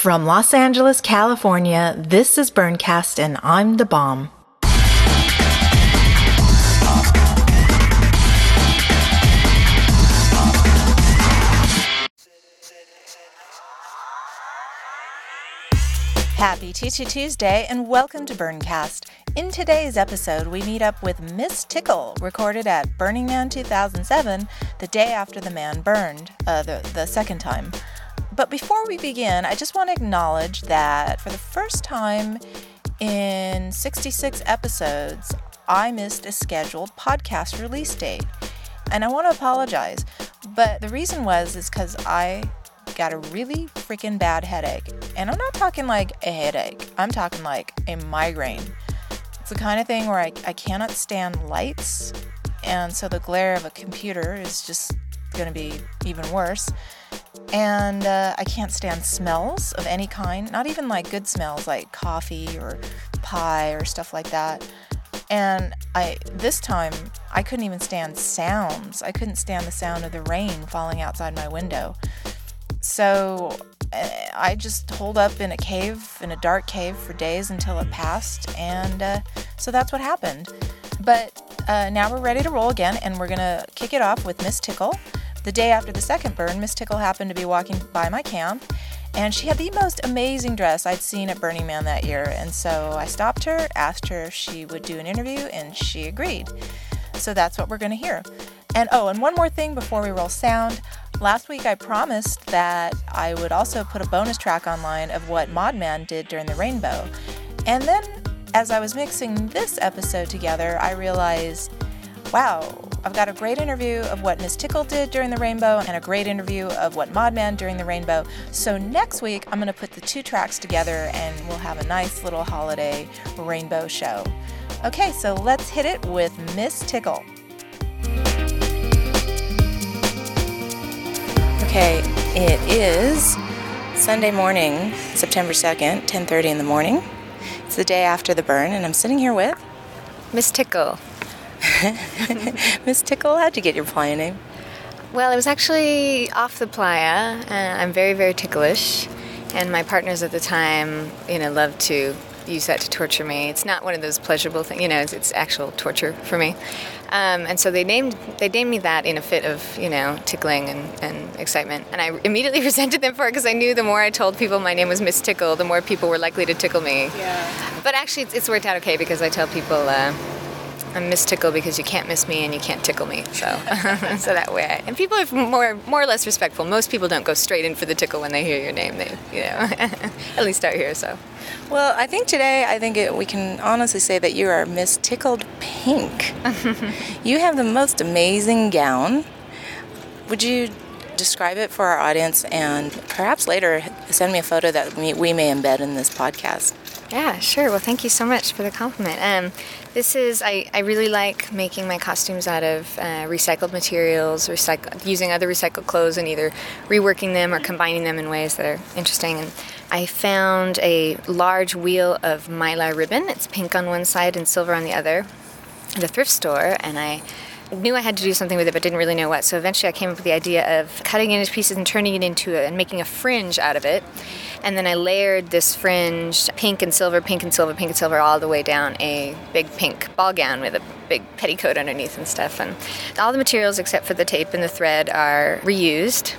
From Los Angeles, California, this is Burncast and I'm the bomb. Happy Teachy Tuesday and welcome to Burncast. In today's episode, we meet up with Miss Tickle, recorded at Burning Man 2007, the day after the man burned, uh, the, the second time. But before we begin, I just want to acknowledge that for the first time in 66 episodes, I missed a scheduled podcast release date. And I want to apologize. But the reason was is because I got a really freaking bad headache. And I'm not talking like a headache, I'm talking like a migraine. It's the kind of thing where I, I cannot stand lights, and so the glare of a computer is just going to be even worse. And uh, I can't stand smells of any kind, not even like good smells like coffee or pie or stuff like that. And I this time I couldn't even stand sounds. I couldn't stand the sound of the rain falling outside my window. So eh, I just holed up in a cave, in a dark cave for days until it passed. And uh, so that's what happened. But uh, now we're ready to roll again, and we're going to kick it off with Miss Tickle. The day after the second burn, Miss Tickle happened to be walking by my camp, and she had the most amazing dress I'd seen at Burning Man that year. And so I stopped her, asked her if she would do an interview, and she agreed. So that's what we're going to hear. And oh, and one more thing before we roll sound. Last week I promised that I would also put a bonus track online of what Modman did during the rainbow. And then as I was mixing this episode together, I realized, wow, I've got a great interview of what Miss Tickle did during the rainbow and a great interview of what Modman during the rainbow. So next week I'm going to put the two tracks together and we'll have a nice little holiday rainbow show. Okay, so let's hit it with Miss Tickle. Okay, it is Sunday morning, September 2nd, 10:30 in the morning. It's the day after the burn and I'm sitting here with Miss Tickle. Miss Tickle. How'd you get your playa name? Well, it was actually off the playa. Uh, I'm very, very ticklish, and my partners at the time, you know, loved to use that to torture me. It's not one of those pleasurable things, you know. It's, it's actual torture for me. Um, and so they named they named me that in a fit of you know tickling and, and excitement. And I immediately resented them for it because I knew the more I told people my name was Miss Tickle, the more people were likely to tickle me. Yeah. But actually, it's, it's worked out okay because I tell people. Uh, I'm Miss Tickle because you can't miss me and you can't tickle me. So, so that way, I, and people are more more or less respectful. Most people don't go straight in for the tickle when they hear your name. They, you know, at least out here. So, well, I think today, I think it, we can honestly say that you are Miss Tickled Pink. you have the most amazing gown. Would you describe it for our audience and perhaps later send me a photo that we, we may embed in this podcast? Yeah, sure. Well, thank you so much for the compliment. Um, this is I, I really like making my costumes out of uh, recycled materials, recycle, using other recycled clothes, and either reworking them or combining them in ways that are interesting. And I found a large wheel of mylar ribbon. It's pink on one side and silver on the other at a thrift store, and I knew I had to do something with it, but didn't really know what. So eventually, I came up with the idea of cutting it into pieces and turning it into a, and making a fringe out of it. And then I layered this fringe, pink and silver, pink and silver, pink and silver, all the way down a big pink ball gown with a big petticoat underneath and stuff. And all the materials except for the tape and the thread are reused.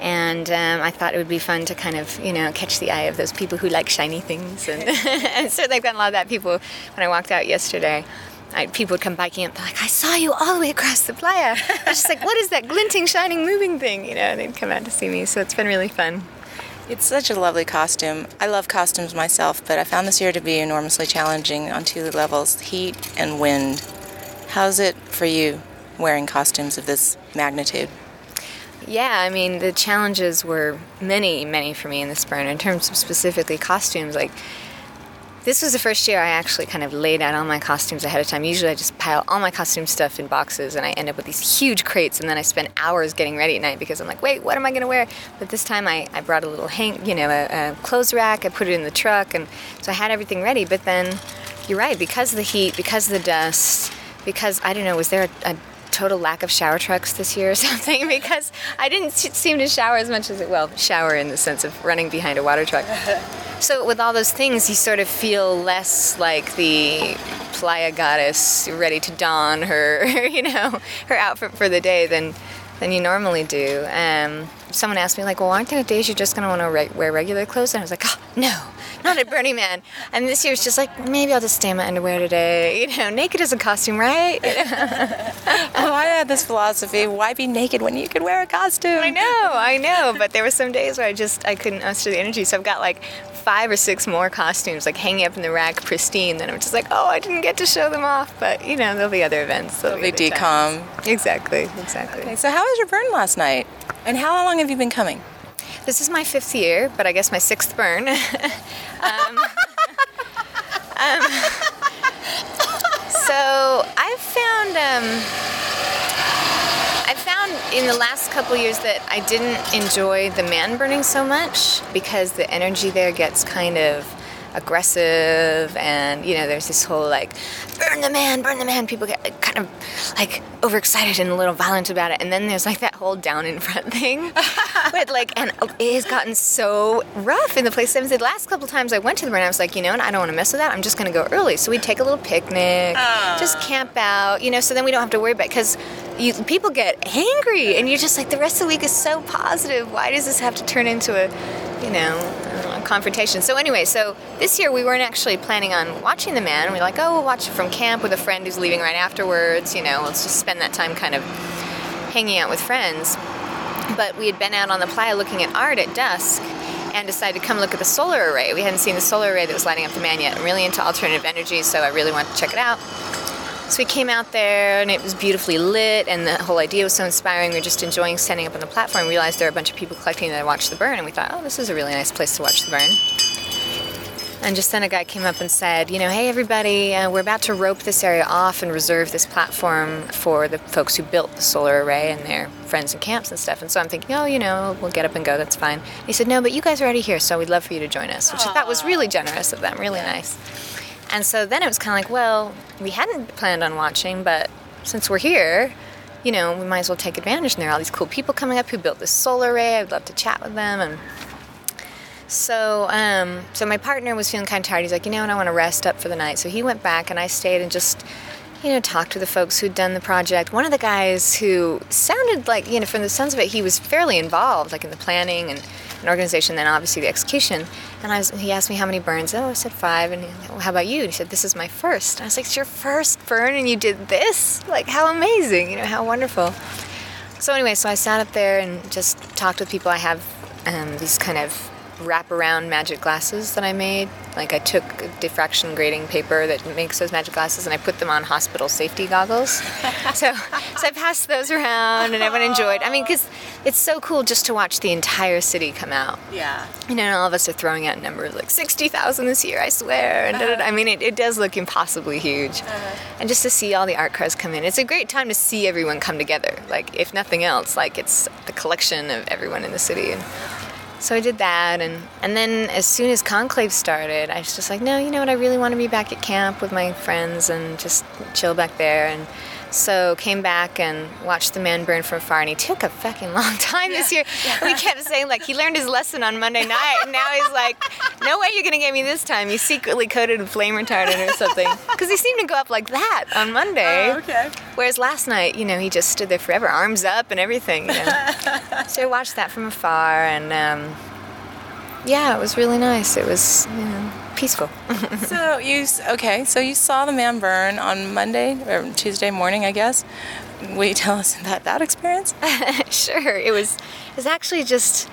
And um, I thought it would be fun to kind of, you know, catch the eye of those people who like shiny things. And, certainly I've gotten a lot of that people when I walked out yesterday. I, people would come biking up, like, I saw you all the way across the playa. I was just like, what is that glinting, shining, moving thing? You know, and they'd come out to see me. So it's been really fun. It's such a lovely costume. I love costumes myself, but I found this year to be enormously challenging on two levels heat and wind. How's it for you wearing costumes of this magnitude? Yeah, I mean, the challenges were many, many for me in this burn. In terms of specifically costumes, like, this was the first year I actually kind of laid out all my costumes ahead of time. Usually I just pile all my costume stuff in boxes and I end up with these huge crates and then I spend hours getting ready at night because I'm like, wait, what am I going to wear? But this time I, I brought a little hang, you know, a, a clothes rack. I put it in the truck and so I had everything ready. But then you're right, because of the heat, because of the dust, because I don't know, was there a, a total lack of shower trucks this year or something because I didn't seem to shower as much as it well shower in the sense of running behind a water truck. so with all those things, you sort of feel less like the playa goddess ready to don her you know her outfit for the day than than you normally do. Um, someone asked me like, well, aren't there days you're just gonna want to re- wear regular clothes? And I was like, oh, no not at Burning Man. And this year it's just like, maybe I'll just stay in my underwear today. You know, naked is a costume, right? oh, I had this philosophy: why be naked when you can wear a costume? I know, I know. But there were some days where I just I couldn't muster the energy, so I've got like five or six more costumes like hanging up in the rack pristine then i'm just like oh i didn't get to show them off but you know there'll be other events there'll, there'll be, be decom. exactly exactly. Okay so how was your burn last night? And how long have you been coming? This is my fifth year, but I guess my sixth burn. um, um, so I've found um, found in the last couple years that I didn't enjoy the man burning so much because the energy there gets kind of aggressive and you know there's this whole like burn the man burn the man. People get kind of like overexcited and a little violent about it. And then there's like that whole down in front thing but like and it has gotten so rough in the place. The last couple times i went to the burn i was like you know and i don't want to mess with that. I'm just going to go early. So we'd take a little picnic just camp out you know so then we don't have to worry about because you, people get angry and you're just like the rest of the week is so positive. Why does this have to turn into a you know confrontation. So anyway, so this year we weren't actually planning on watching The Man. We are like, oh, we'll watch it from camp with a friend who's leaving right afterwards. You know, let's just spend that time kind of hanging out with friends. But we had been out on the playa looking at art at dusk and decided to come look at the solar array. We hadn't seen the solar array that was lighting up the man yet. I'm really into alternative energy, so I really wanted to check it out. So we came out there and it was beautifully lit and the whole idea was so inspiring. We were just enjoying standing up on the platform. We realized there were a bunch of people collecting to watch the burn and we thought, oh, this is a really nice place to watch the burn. And just then a guy came up and said, you know, hey everybody, uh, we're about to rope this area off and reserve this platform for the folks who built the solar array and their friends and camps and stuff. And so I'm thinking, oh, you know, we'll get up and go, that's fine. he said, no, but you guys are already here, so we'd love for you to join us, which Aww. I thought was really generous of them, really nice. And so then it was kind of like, well, we hadn't planned on watching, but since we're here, you know, we might as well take advantage. And there are all these cool people coming up who built this solar array. I'd love to chat with them. And so, um, so my partner was feeling kind of tired. He's like, you know, and I want to rest up for the night. So he went back, and I stayed and just, you know, talked to the folks who'd done the project. One of the guys who sounded like, you know, from the sounds of it, he was fairly involved, like in the planning and an organization, then obviously the execution. And I was, he asked me how many burns. Oh, I said five. And he, well, how about you? And he said, this is my first. And I was like, it's your first burn and you did this? Like, how amazing, you know, how wonderful. So anyway, so I sat up there and just talked with people. I have um, these kind of wraparound magic glasses that I made. Like I took diffraction grating paper that makes those magic glasses and I put them on hospital safety goggles. so, so I passed those around and everyone enjoyed. I mean, because it's so cool just to watch the entire city come out. Yeah. You know, and all of us are throwing out numbers like 60,000 this year, I swear. And uh-huh. I mean, it, it does look impossibly huge. Uh-huh. And just to see all the art cars come in, it's a great time to see everyone come together. Like, if nothing else, like it's the collection of everyone in the city. And, so I did that, and, and then as soon as Conclave started, I was just like, no, you know what, I really want to be back at camp with my friends and just chill back there. And so came back and watched the man burn from afar, and he took a fucking long time yeah. this year. Yeah. We kept saying like he learned his lesson on Monday night, and now he's like, "No way you're gonna get me this time." You secretly coated in flame retardant or something, because he seemed to go up like that on Monday. Oh, okay. Whereas last night, you know, he just stood there forever, arms up and everything. You know? so I watched that from afar, and um, yeah, it was really nice. It was, you know peaceful. so you okay? So you saw the man burn on Monday or Tuesday morning, I guess. Will you tell us about that experience? sure. It was. It was actually just.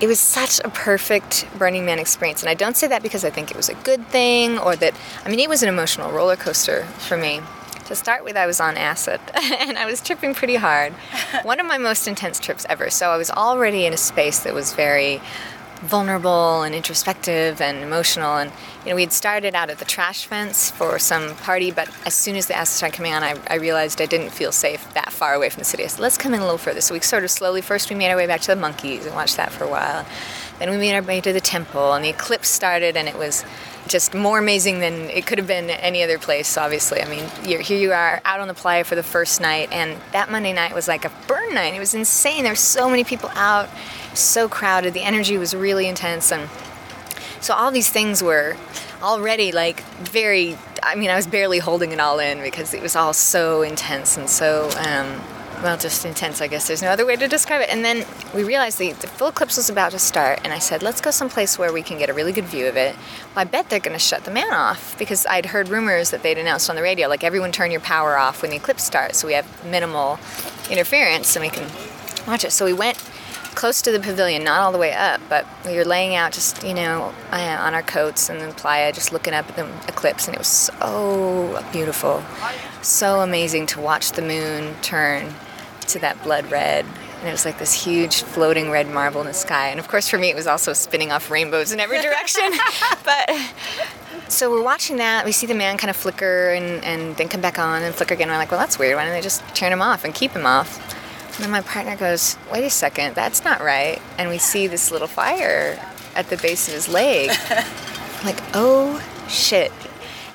It was such a perfect Burning Man experience, and I don't say that because I think it was a good thing or that. I mean, it was an emotional roller coaster for me. To start with, I was on acid and I was tripping pretty hard. One of my most intense trips ever. So I was already in a space that was very vulnerable and introspective and emotional. And you know, we had started out at the trash fence for some party, but as soon as the acid started coming on, I, I, realized I didn't feel safe that far away from the city. I said, let's come in a little further. So we sort of slowly, first we made our way back to the monkeys and watched that for a while. Then we made our way to the temple, and the eclipse started, and it was just more amazing than it could have been any other place, obviously. I mean, here you are out on the playa for the first night, and that Monday night was like a burn night. It was insane. There were so many people out, so crowded. The energy was really intense, and so all these things were already like very, I mean, I was barely holding it all in because it was all so intense and so. Um, well, just intense, I guess there's no other way to describe it. And then we realized the, the full eclipse was about to start, and I said, let's go someplace where we can get a really good view of it. Well, I bet they're going to shut the man off because I'd heard rumors that they'd announced on the radio, like, everyone turn your power off when the eclipse starts so we have minimal interference and we can watch it. So we went close to the pavilion, not all the way up, but we were laying out just, you know, uh, on our coats and the playa, just looking up at the eclipse, and it was so beautiful, so amazing to watch the moon turn to that blood red. And it was like this huge floating red marble in the sky. And of course, for me, it was also spinning off rainbows in every direction. but so we're watching that. We see the man kind of flicker and, and then come back on and flicker again. and We're like, well, that's weird. Why don't they just turn him off and keep him off? And then my partner goes, wait a second, that's not right. And we see this little fire at the base of his leg. like, oh shit.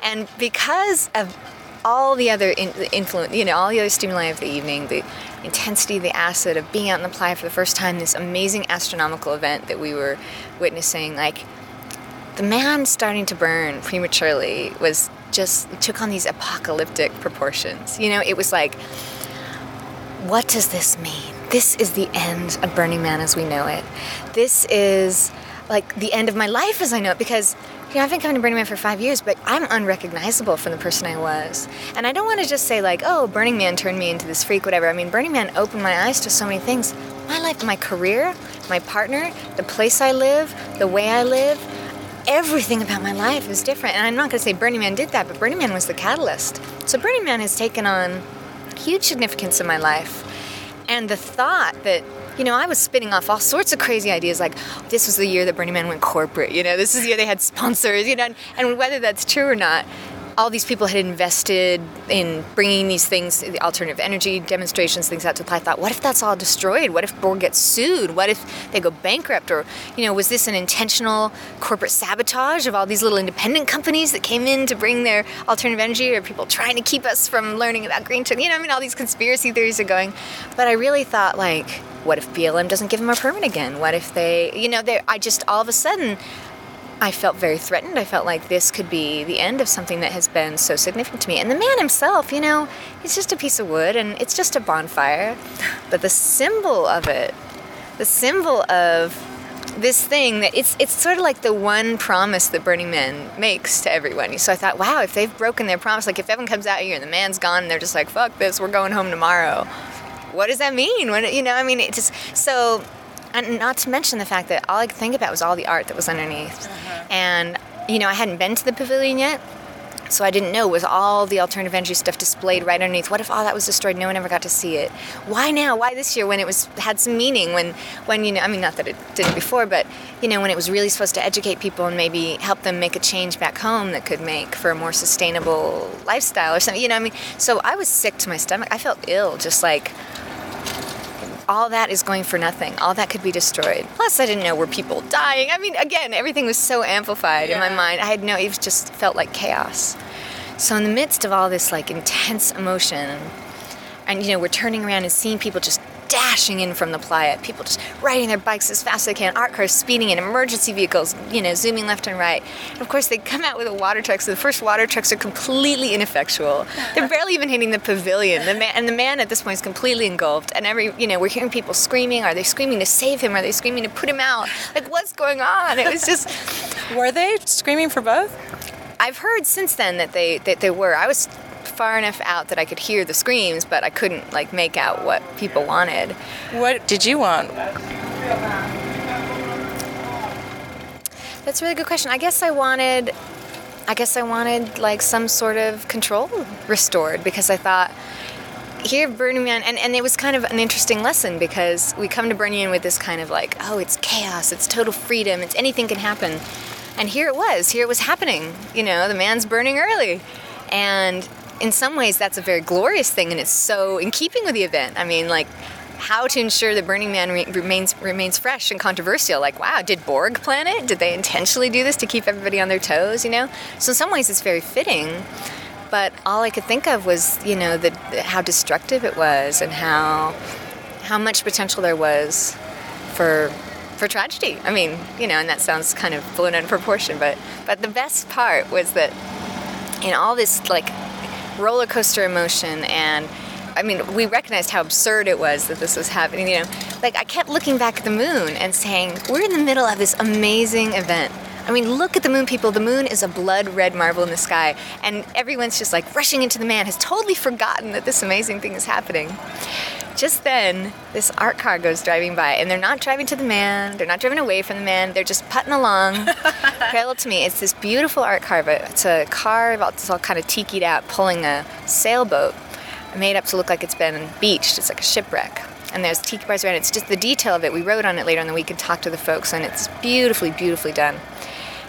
And because of all the other in, influence, you know, all the other stimuli of the evening, the intensity, the acid of being out in the playa for the first time, this amazing astronomical event that we were witnessing, like the man starting to burn prematurely was just took on these apocalyptic proportions. You know, it was like, what does this mean? This is the end of Burning Man as we know it. This is like the end of my life as I know it because you know, I've been coming to Burning Man for five years, but I'm unrecognizable from the person I was. And I don't want to just say, like, oh, Burning Man turned me into this freak, whatever. I mean, Burning Man opened my eyes to so many things my life, my career, my partner, the place I live, the way I live. Everything about my life is different. And I'm not going to say Burning Man did that, but Burning Man was the catalyst. So Burning Man has taken on huge significance in my life. And the thought that you know, I was spinning off all sorts of crazy ideas like this was the year that Burning Man went corporate, you know, this is the year they had sponsors, you know, and, and whether that's true or not, all these people had invested in bringing these things, the alternative energy demonstrations, things out to play. I thought, what if that's all destroyed? What if Borg gets sued? What if they go bankrupt? Or, you know, was this an intentional corporate sabotage of all these little independent companies that came in to bring their alternative energy? Or people trying to keep us from learning about green tech? You know, I mean, all these conspiracy theories are going. But I really thought, like, what if BLM doesn't give them a permit again? What if they, you know, they, I just all of a sudden, I felt very threatened. I felt like this could be the end of something that has been so significant to me. And the man himself, you know, he's just a piece of wood and it's just a bonfire. But the symbol of it, the symbol of this thing that it's it's sort of like the one promise that Burning Man makes to everyone. So I thought, wow, if they've broken their promise, like if everyone comes out here and the man's gone and they're just like, fuck this, we're going home tomorrow what does that mean? When you know, I mean, it just so, and not to mention the fact that all I could think about was all the art that was underneath, uh-huh. and you know, I hadn't been to the pavilion yet. So I didn't know was all the alternative energy stuff displayed right underneath. What if all that was destroyed? No one ever got to see it. Why now? Why this year when it was had some meaning? When when you know I mean not that it didn't before, but you know when it was really supposed to educate people and maybe help them make a change back home that could make for a more sustainable lifestyle or something. You know I mean. So I was sick to my stomach. I felt ill, just like all that is going for nothing. All that could be destroyed. Plus, I didn't know were people dying. I mean, again, everything was so amplified yeah. in my mind. I had no, it just felt like chaos. So, in the midst of all this like intense emotion, and you know, we're turning around and seeing people just dashing in from the playa. People just riding their bikes as fast as they can. Art cars speeding in. Emergency vehicles, you know, zooming left and right. And of course, they come out with a water truck. So the first water trucks are completely ineffectual. They're barely even hitting the pavilion. The man and the man at this point is completely engulfed. And every, you know, we're hearing people screaming. Are they screaming to save him? Are they screaming to put him out? Like, what's going on? It was just. Were they screaming for both? I've heard since then that they that they were. I was far enough out that I could hear the screams, but I couldn't like make out what people wanted. What did you want? That's a really good question. I guess I wanted I guess I wanted like some sort of control restored because I thought here Burning Man and, and it was kind of an interesting lesson because we come to Burning Man with this kind of like, oh it's chaos, it's total freedom, it's anything can happen. And here it was, here it was happening. You know, the man's burning early. And in some ways that's a very glorious thing and it's so in keeping with the event. I mean, like how to ensure that Burning Man re- remains remains fresh and controversial. Like, wow, did Borg plan it? Did they intentionally do this to keep everybody on their toes? You know, so in some ways it's very fitting. But all I could think of was, you know, the, how destructive it was and how how much potential there was for for tragedy. I mean, you know, and that sounds kind of blown out of proportion, but but the best part was that in all this like roller coaster emotion and I mean, we recognized how absurd it was that this was happening. You know, like I kept looking back at the moon and saying, "We're in the middle of this amazing event." I mean, look at the moon, people. The moon is a blood red marble in the sky, and everyone's just like rushing into the man, has totally forgotten that this amazing thing is happening. Just then, this art car goes driving by, and they're not driving to the man, they're not driving away from the man, they're just putting along parallel to me. It's this beautiful art car, but it's a car it's all kind of tikied out, pulling a sailboat made up to look like it's been beached. It's like a shipwreck. And there's tiki bars around. It's just the detail of it. We wrote on it later in the week and talked to the folks, and it's beautifully, beautifully done.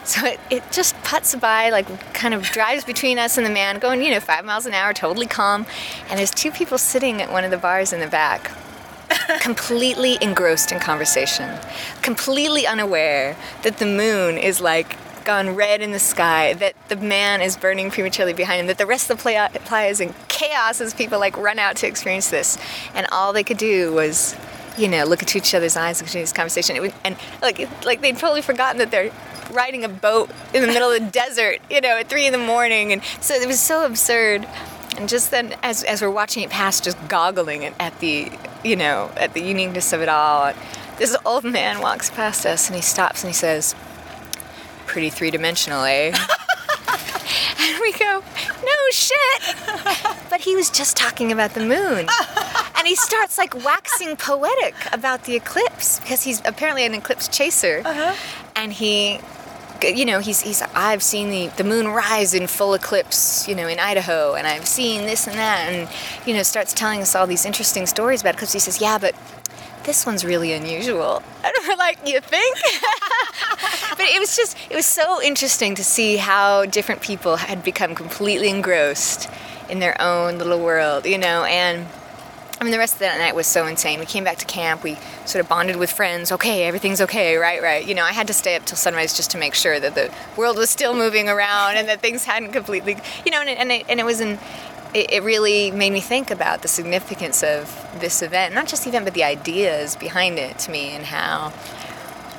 So it, it just puts by, like, kind of drives between us and the man, going, you know, five miles an hour, totally calm. And there's two people sitting at one of the bars in the back, completely engrossed in conversation, completely unaware that the moon is like gone red in the sky, that the man is burning prematurely behind him, that the rest of the playa, is in chaos as people like run out to experience this. And all they could do was, you know, look into each other's eyes, into this conversation. Was, and like, like they'd totally forgotten that they're riding a boat in the middle of the desert, you know, at three in the morning. And so it was so absurd. And just then, as, as we're watching it pass, just goggling at the, you know, at the uniqueness of it all, this old man walks past us and he stops and he says, pretty three dimensional, eh? and we go, no shit. But he was just talking about the moon. And he starts like waxing poetic about the eclipse because he's apparently an eclipse chaser. Uh-huh. And he you know, he's, he's I've seen the, the moon rise in full eclipse, you know, in Idaho, and I've seen this and that, and, you know, starts telling us all these interesting stories about eclipse. He says, yeah, but this one's really unusual. And we're like, you think? but it was just, it was so interesting to see how different people had become completely engrossed in their own little world, you know, and I mean, the rest of that night was so insane. We came back to camp. We sort of bonded with friends. Okay, everything's okay, right, right. You know, I had to stay up till sunrise just to make sure that the world was still moving around and that things hadn't completely, you know, and it, and it, and it was in it, it really made me think about the significance of this event, not just the event, but the ideas behind it to me and how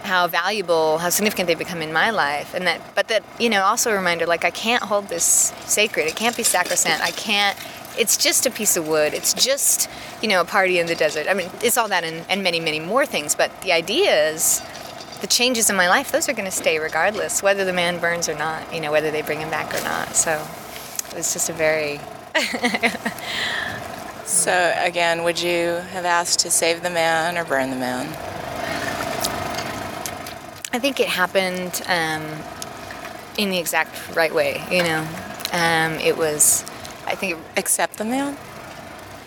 how valuable, how significant they've become in my life, and that, but that you know, also a reminder like I can't hold this sacred. It can't be sacrosanct. I can't. It's just a piece of wood. It's just you know a party in the desert. I mean, it's all that and, and many, many more things. But the ideas, the changes in my life, those are going to stay regardless, whether the man burns or not. You know, whether they bring him back or not. So it was just a very so, again, would you have asked to save the man or burn the man? I think it happened um, in the exact right way, you know. Um, it was, I think. Accept the man?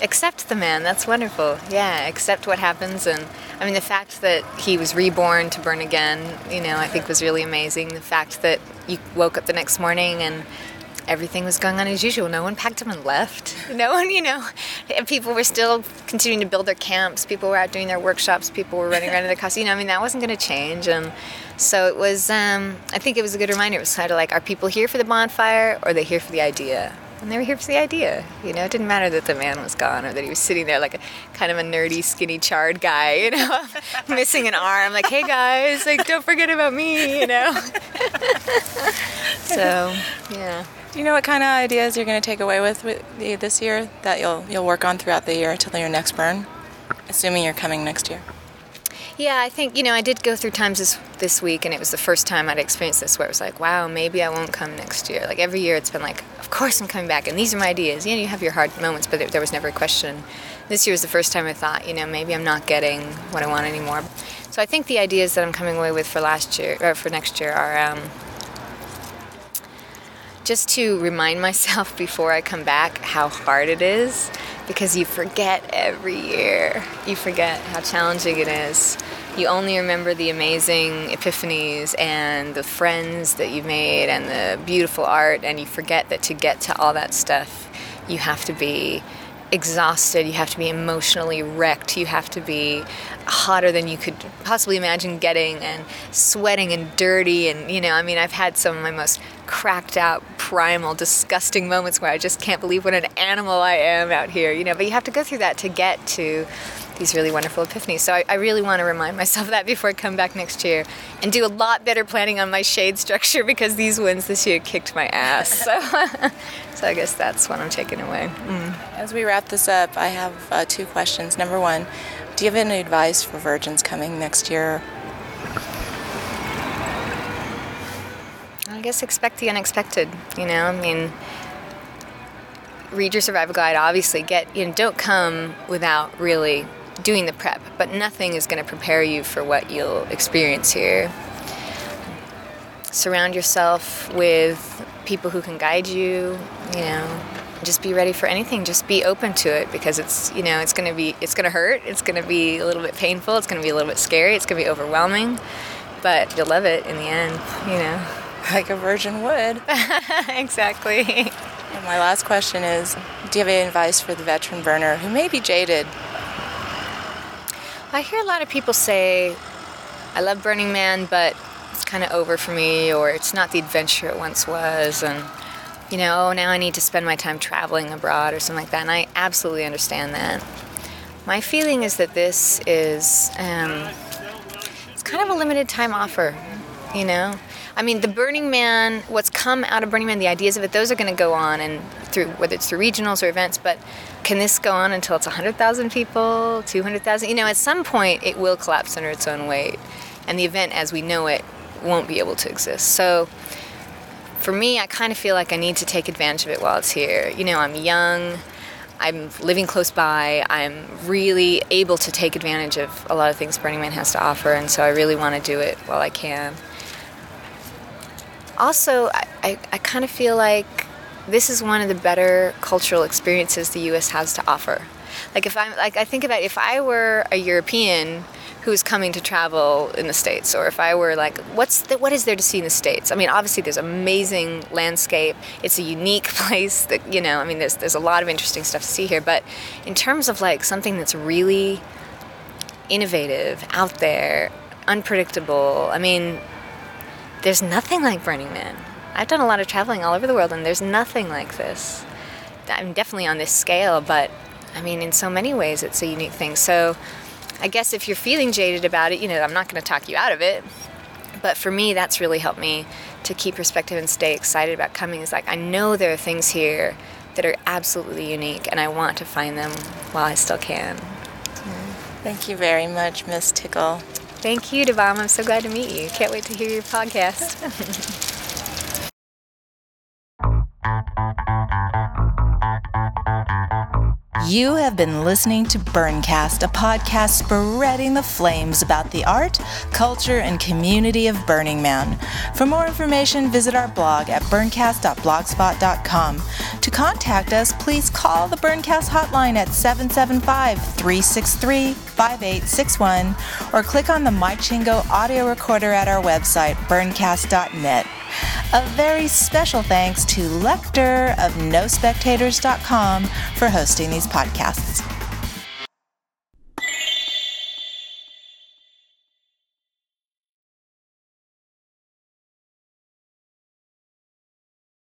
Accept the man, that's wonderful. Yeah, accept what happens. And I mean, the fact that he was reborn to burn again, you know, I think was really amazing. The fact that you woke up the next morning and everything was going on as usual. No one packed up and left. No one, you know, people were still continuing to build their camps. People were out doing their workshops. People were running around in their cars. You know, I mean, that wasn't going to change. And so it was, um, I think it was a good reminder. It was kind of like, are people here for the bonfire or are they here for the idea? And they were here for the idea. You know, it didn't matter that the man was gone or that he was sitting there like a kind of a nerdy, skinny, charred guy, you know, missing an arm. Like, hey guys, like, don't forget about me, you know. so, yeah. Do you know what kind of ideas you're going to take away with, with this year that you'll you'll work on throughout the year until your next burn, assuming you're coming next year? Yeah, I think you know I did go through times this this week, and it was the first time I'd experienced this where it was like, wow, maybe I won't come next year. Like every year, it's been like, of course I'm coming back, and these are my ideas. You know, you have your hard moments, but there, there was never a question. This year was the first time I thought, you know, maybe I'm not getting what I want anymore. So I think the ideas that I'm coming away with for last year or for next year are. Um, just to remind myself before I come back how hard it is because you forget every year. You forget how challenging it is. You only remember the amazing epiphanies and the friends that you've made and the beautiful art, and you forget that to get to all that stuff, you have to be exhausted, you have to be emotionally wrecked, you have to be hotter than you could possibly imagine getting, and sweating and dirty. And, you know, I mean, I've had some of my most cracked out, primal, disgusting moments where I just can't believe what an animal I am out here, you know, but you have to go through that to get to these really wonderful epiphanies. So I, I, really want to remind myself that before I come back next year and do a lot better planning on my shade structure because these winds this year kicked my ass. So, so I guess that's what I'm taking away. Mm. As we wrap this up, I have uh, two questions. Number one, do you have any advice for virgins coming next year? I guess expect the unexpected. You know, I mean read your survival guide obviously get you know don't come without really doing the prep, but nothing is going to prepare you for what you'll experience here. Surround yourself with people who can guide you, you know. Just be ready for anything. Just be open to it because it's, you know, it's going to be it's going to hurt. It's going to be a little bit painful. It's going to be a little bit scary. It's going to be overwhelming, but you'll love it in the end, you know. Like a virgin would. exactly. And my last question is Do you have any advice for the veteran burner who may be jaded I hear a lot of people say, I love Burning Man, but it's kind of over for me, or it's not the adventure it once was, and you know, oh, now I need to spend my time traveling abroad or something like that. And I absolutely understand that. My feeling is that this is um, it's kind of a limited time offer, you know. I mean, the Burning Man, what's come out of Burning Man, the ideas of it, those are going to go on, and through whether it's through regionals or events. But can this go on until it's 100,000 people, 200,000? You know, at some point it will collapse under its own weight, and the event as we know it won't be able to exist. So for me, I kind of feel like I need to take advantage of it while it's here. You know, I'm young. I'm living close by. I'm really able to take advantage of a lot of things Burning Man has to offer, and so I really want to do it while I can. Also, I, I, I kind of feel like this is one of the better cultural experiences the U.S. has to offer. Like if I'm like I think about if I were a European who's coming to travel in the states, or if I were like, what's the, what is there to see in the states? I mean, obviously there's amazing landscape. It's a unique place that you know. I mean, there's there's a lot of interesting stuff to see here. But in terms of like something that's really innovative, out there, unpredictable. I mean, there's nothing like Burning Man. I've done a lot of traveling all over the world, and there's nothing like this. I'm definitely on this scale, but I mean, in so many ways, it's a unique thing. So, I guess if you're feeling jaded about it, you know, I'm not going to talk you out of it. But for me, that's really helped me to keep perspective and stay excited about coming. Is like, I know there are things here that are absolutely unique, and I want to find them while I still can. Thank you very much, Miss Tickle. Thank you, Devam. I'm so glad to meet you. Can't wait to hear your podcast. You have been listening to Burncast, a podcast spreading the flames about the art, culture, and community of Burning Man. For more information, visit our blog at burncast.blogspot.com. To contact us, please call the Burncast hotline at 775 363 5861 or click on the MyChingo audio recorder at our website, burncast.net. A very special thanks to Lecter of NoSpectators.com for hosting these podcasts.